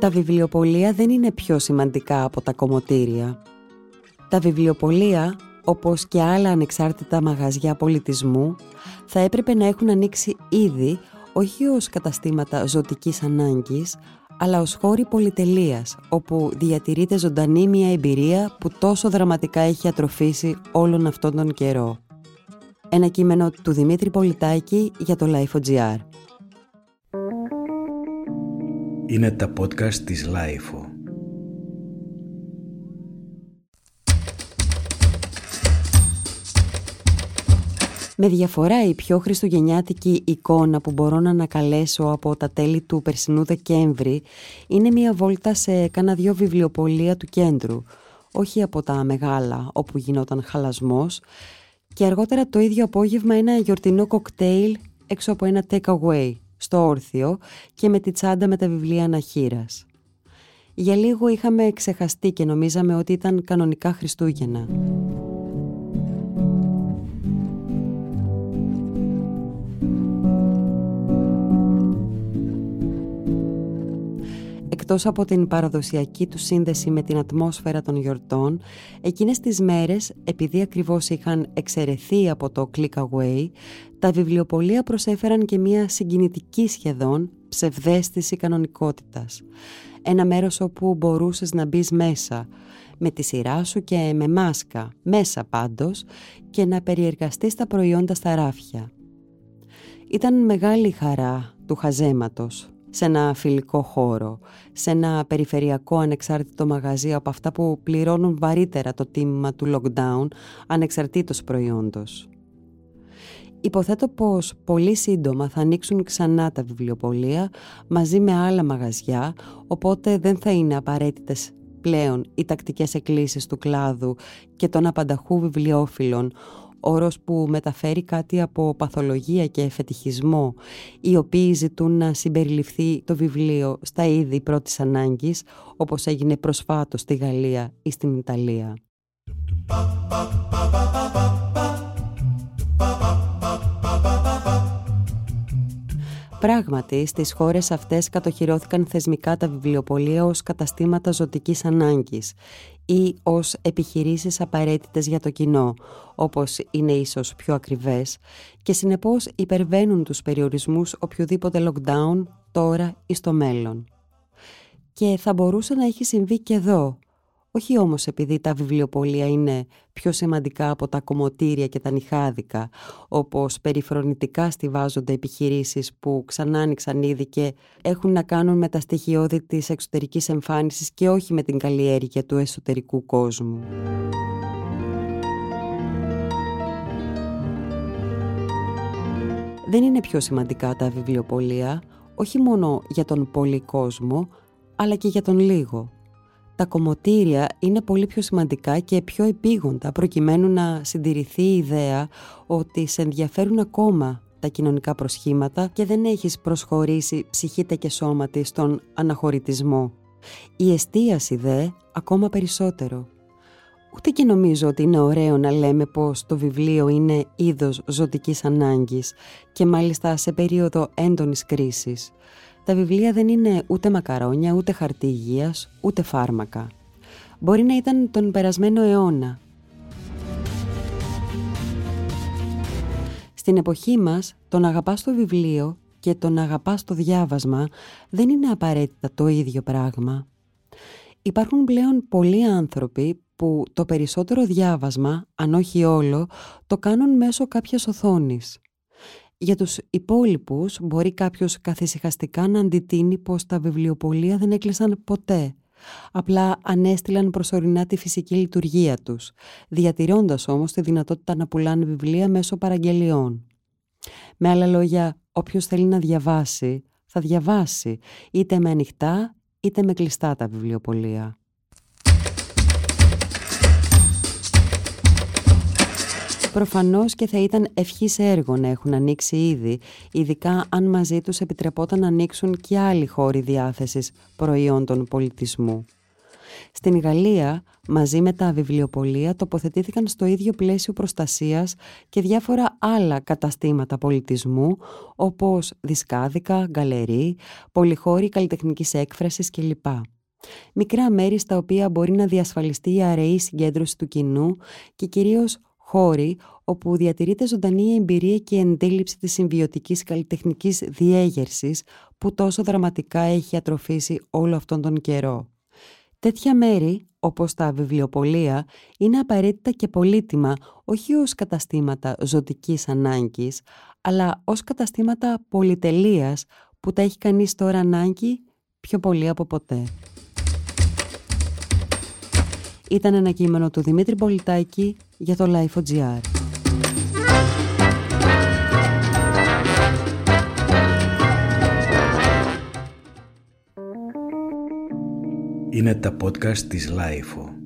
Τα βιβλιοπολία δεν είναι πιο σημαντικά από τα κομμωτήρια. Τα βιβλιοπολία, όπως και άλλα ανεξάρτητα μαγαζιά πολιτισμού, θα έπρεπε να έχουν ανοίξει ήδη όχι ως καταστήματα ζωτικής ανάγκης, αλλά ως χώροι πολυτελείας, όπου διατηρείται ζωντανή μια εμπειρία που τόσο δραματικά έχει ατροφήσει όλον αυτόν τον καιρό. Ένα κείμενο του Δημήτρη Πολιτάκη για το Life.gr. Είναι τα podcast της Life. Με διαφορά η πιο χριστουγεννιάτικη εικόνα που μπορώ να ανακαλέσω από τα τέλη του περσινού Δεκέμβρη είναι μια βόλτα σε κάνα δυο βιβλιοπολία του κέντρου, όχι από τα μεγάλα όπου γινόταν χαλασμός. Και αργότερα το ίδιο απόγευμα ένα γιορτινό κοκτέιλ έξω από ένα take away στο όρθιο και με τη τσάντα με τα βιβλία αναχείρας. Για λίγο είχαμε ξεχαστεί και νομίζαμε ότι ήταν κανονικά Χριστούγεννα. Εκτός από την παραδοσιακή του σύνδεση με την ατμόσφαιρα των γιορτών, εκείνες τις μέρες, επειδή ακριβώς είχαν εξαιρεθεί από το click away, τα βιβλιοπολία προσέφεραν και μια συγκινητική σχεδόν ψευδέστηση κανονικότητας. Ένα μέρος όπου μπορούσες να μπεις μέσα, με τη σειρά σου και με μάσκα, μέσα πάντως, και να περιεργαστείς τα προϊόντα στα ράφια. Ήταν μεγάλη χαρά του χαζέματος σε ένα φιλικό χώρο, σε ένα περιφερειακό ανεξάρτητο μαγαζί από αυτά που πληρώνουν βαρύτερα το τίμημα του lockdown ανεξαρτήτως προϊόντος. Υποθέτω πως πολύ σύντομα θα ανοίξουν ξανά τα βιβλιοπολία μαζί με άλλα μαγαζιά, οπότε δεν θα είναι απαραίτητες πλέον οι τακτικές εκκλήσεις του κλάδου και των απανταχού βιβλιοφίλων, όρος που μεταφέρει κάτι από παθολογία και εφετιχισμό, οι οποίοι ζητούν να συμπεριληφθεί το βιβλίο στα είδη πρώτης ανάγκης, όπως έγινε προσφάτως στη Γαλλία ή στην Ιταλία. Πράγματι, στις χώρες αυτές κατοχυρώθηκαν θεσμικά τα βιβλιοπολία ως καταστήματα ζωτικής ανάγκης ή ως επιχειρήσεις απαραίτητες για το κοινό, όπως είναι ίσως πιο ακριβές, και συνεπώς υπερβαίνουν τους περιορισμούς οποιοδήποτε lockdown τώρα ή στο μέλλον. Και θα μπορούσε να έχει συμβεί και εδώ, όχι όμως επειδή τα βιβλιοπολία είναι πιο σημαντικά από τα κομμωτήρια και τα νυχάδικα, όπως περιφρονητικά στηβάζονται επιχειρήσεις που ξανά άνοιξαν ήδη και έχουν να κάνουν με τα στοιχειώδη της εξωτερικής εμφάνισης και όχι με την καλλιέργεια του εσωτερικού κόσμου. Δεν είναι πιο σημαντικά τα βιβλιοπολία, όχι μόνο για τον πολύ κόσμο, αλλά και για τον λίγο τα κομμωτήρια είναι πολύ πιο σημαντικά και πιο επίγοντα προκειμένου να συντηρηθεί η ιδέα ότι σε ενδιαφέρουν ακόμα τα κοινωνικά προσχήματα και δεν έχεις προσχωρήσει ψυχήτε και σώματι στον αναχωρητισμό. Η εστίαση δε ακόμα περισσότερο. Ούτε και νομίζω ότι είναι ωραίο να λέμε πως το βιβλίο είναι είδος ζωτικής ανάγκης και μάλιστα σε περίοδο έντονης κρίσης τα βιβλία δεν είναι ούτε μακαρόνια, ούτε χαρτί υγείας, ούτε φάρμακα. Μπορεί να ήταν τον περασμένο αιώνα. Στην εποχή μας, τον αγαπάς το βιβλίο και τον αγαπάς το διάβασμα δεν είναι απαραίτητα το ίδιο πράγμα. Υπάρχουν πλέον πολλοί άνθρωποι που το περισσότερο διάβασμα, αν όχι όλο, το κάνουν μέσω κάποιας οθόνης. Για τους υπόλοιπους μπορεί κάποιος καθησυχαστικά να αντιτείνει πως τα βιβλιοπολία δεν έκλεισαν ποτέ. Απλά ανέστηλαν προσωρινά τη φυσική λειτουργία τους, διατηρώντας όμως τη δυνατότητα να πουλάνε βιβλία μέσω παραγγελιών. Με άλλα λόγια, όποιος θέλει να διαβάσει, θα διαβάσει, είτε με ανοιχτά είτε με κλειστά τα βιβλιοπολία. Προφανώς και θα ήταν ευχής έργο να έχουν ανοίξει ήδη, ειδικά αν μαζί τους επιτρεπόταν να ανοίξουν και άλλοι χώροι διάθεσης προϊόντων πολιτισμού. Στην Γαλλία, μαζί με τα βιβλιοπολία, τοποθετήθηκαν στο ίδιο πλαίσιο προστασίας και διάφορα άλλα καταστήματα πολιτισμού, όπως δισκάδικα, γκαλερί, πολυχώροι καλλιτεχνικής έκφρασης κλπ. Μικρά μέρη στα οποία μπορεί να διασφαλιστεί η αραιή συγκέντρωση του κοινού και κυρίως χώροι όπου διατηρείται ζωντανή η εμπειρία και η εντέλειψη της συμβιωτικής καλλιτεχνικής διέγερσης που τόσο δραματικά έχει ατροφήσει όλο αυτόν τον καιρό. Τέτοια μέρη, όπως τα βιβλιοπολία, είναι απαραίτητα και πολύτιμα όχι ως καταστήματα ζωτικής ανάγκης, αλλά ως καταστήματα πολυτελείας που τα έχει κανείς τώρα ανάγκη πιο πολύ από ποτέ. Ήταν ένα κείμενο του Δημήτρη Πολιτάκη για το Life.gr. Είναι τα podcast της Life.